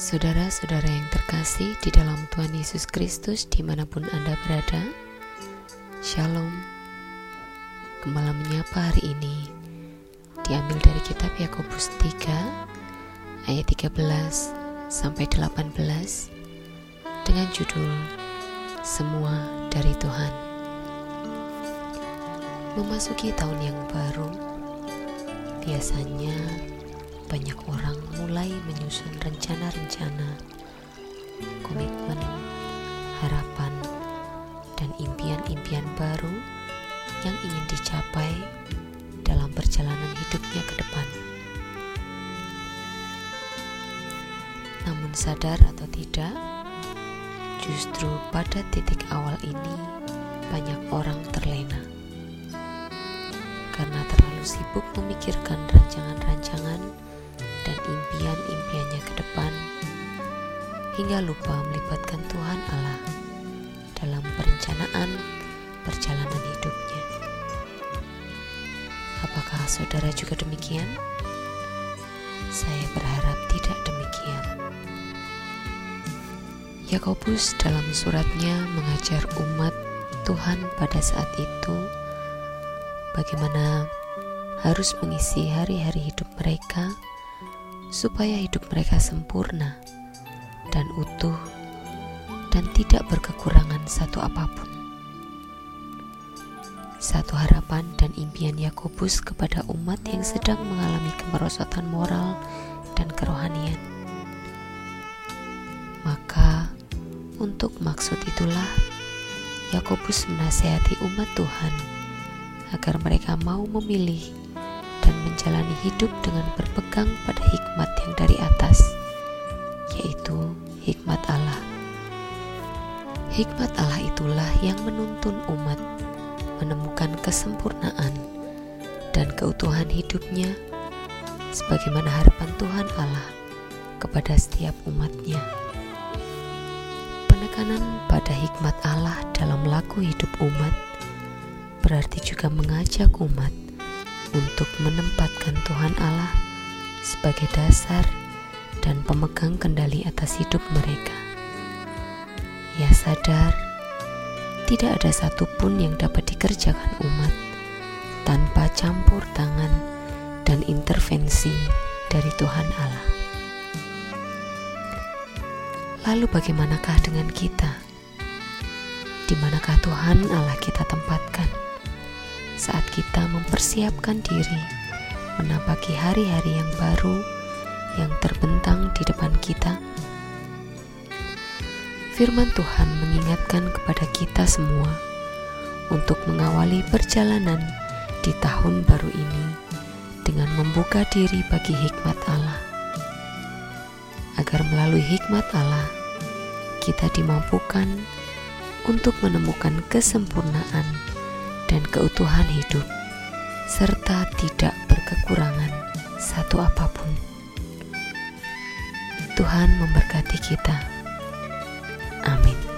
Saudara-saudara yang terkasih di dalam Tuhan Yesus Kristus di mana pun Anda berada Shalom. Gembala menyapa hari ini Diambil dari kitab Yakobus 3 Ayat 13 sampai 18 Dengan judul Semua dari Tuhan. Memasuki tahun yang baru Biasanya banyak orang mulai menyusun rencana-rencana, komitmen, harapan, dan impian-impian baru yang ingin dicapai dalam perjalanan Sadar atau tidak, justru pada titik awal ini banyak orang terlena karena terlalu sibuk memikirkan rancangan-rancangan dan impian-impiannya ke depan, hingga lupa melibatkan Tuhan Allah dalam perencanaan perjalanan hidupnya. Apakah saudara juga demikian? Saya berharap Yakobus dalam suratnya mengajar umat Tuhan pada saat itu bagaimana harus mengisi hari-hari hidup mereka supaya hidup mereka sempurna dan utuh dan tidak berkekurangan satu apa pun. Satu harapan dan impian Yakobus kepada umat yang sedang mengalami kemerosotan moral dan kerohanian. Maka, untuk maksud itulah Yakobus menasehati umat Tuhan agar mereka mau memilih dan menjalani hidup dengan berpegang pada hikmat yang dari atas, yaitu hikmat Allah. Hikmat Allah itulah yang menuntun umat menemukan kesempurnaan dan keutuhan hidupnya sebagaimana harapan Tuhan Allah kepada setiap umatnya. Penekanan pada hikmat Allah dalam laku hidup umat berarti juga mengajak umat untuk menempatkan Tuhan Allah sebagai dasar dan pemegang kendali atas hidup mereka. Ia sadar tidak ada satupun yang dapat dikerjakan umat tanpa campur tangan dan intervensi dari Tuhan Allah. Lalu bagaimanakah dengan kita? Di manakah Tuhan Allah kita tempatkan? saat kita mempersiapkan diri menapaki hari-hari yang baru yang terbentang di depan kita. Firman Tuhan mengingatkan kepada kita semua untuk mengawali perjalanan di tahun baru ini dengan membuka diri bagi hikmat Allah. Agar melalui hikmat Allah, kita dimampukan untuk menemukan kesempurnaan dan keutuhan hidup, serta tidak berkekurangan satu apa pun. Tuhan memberkati kita. Amin.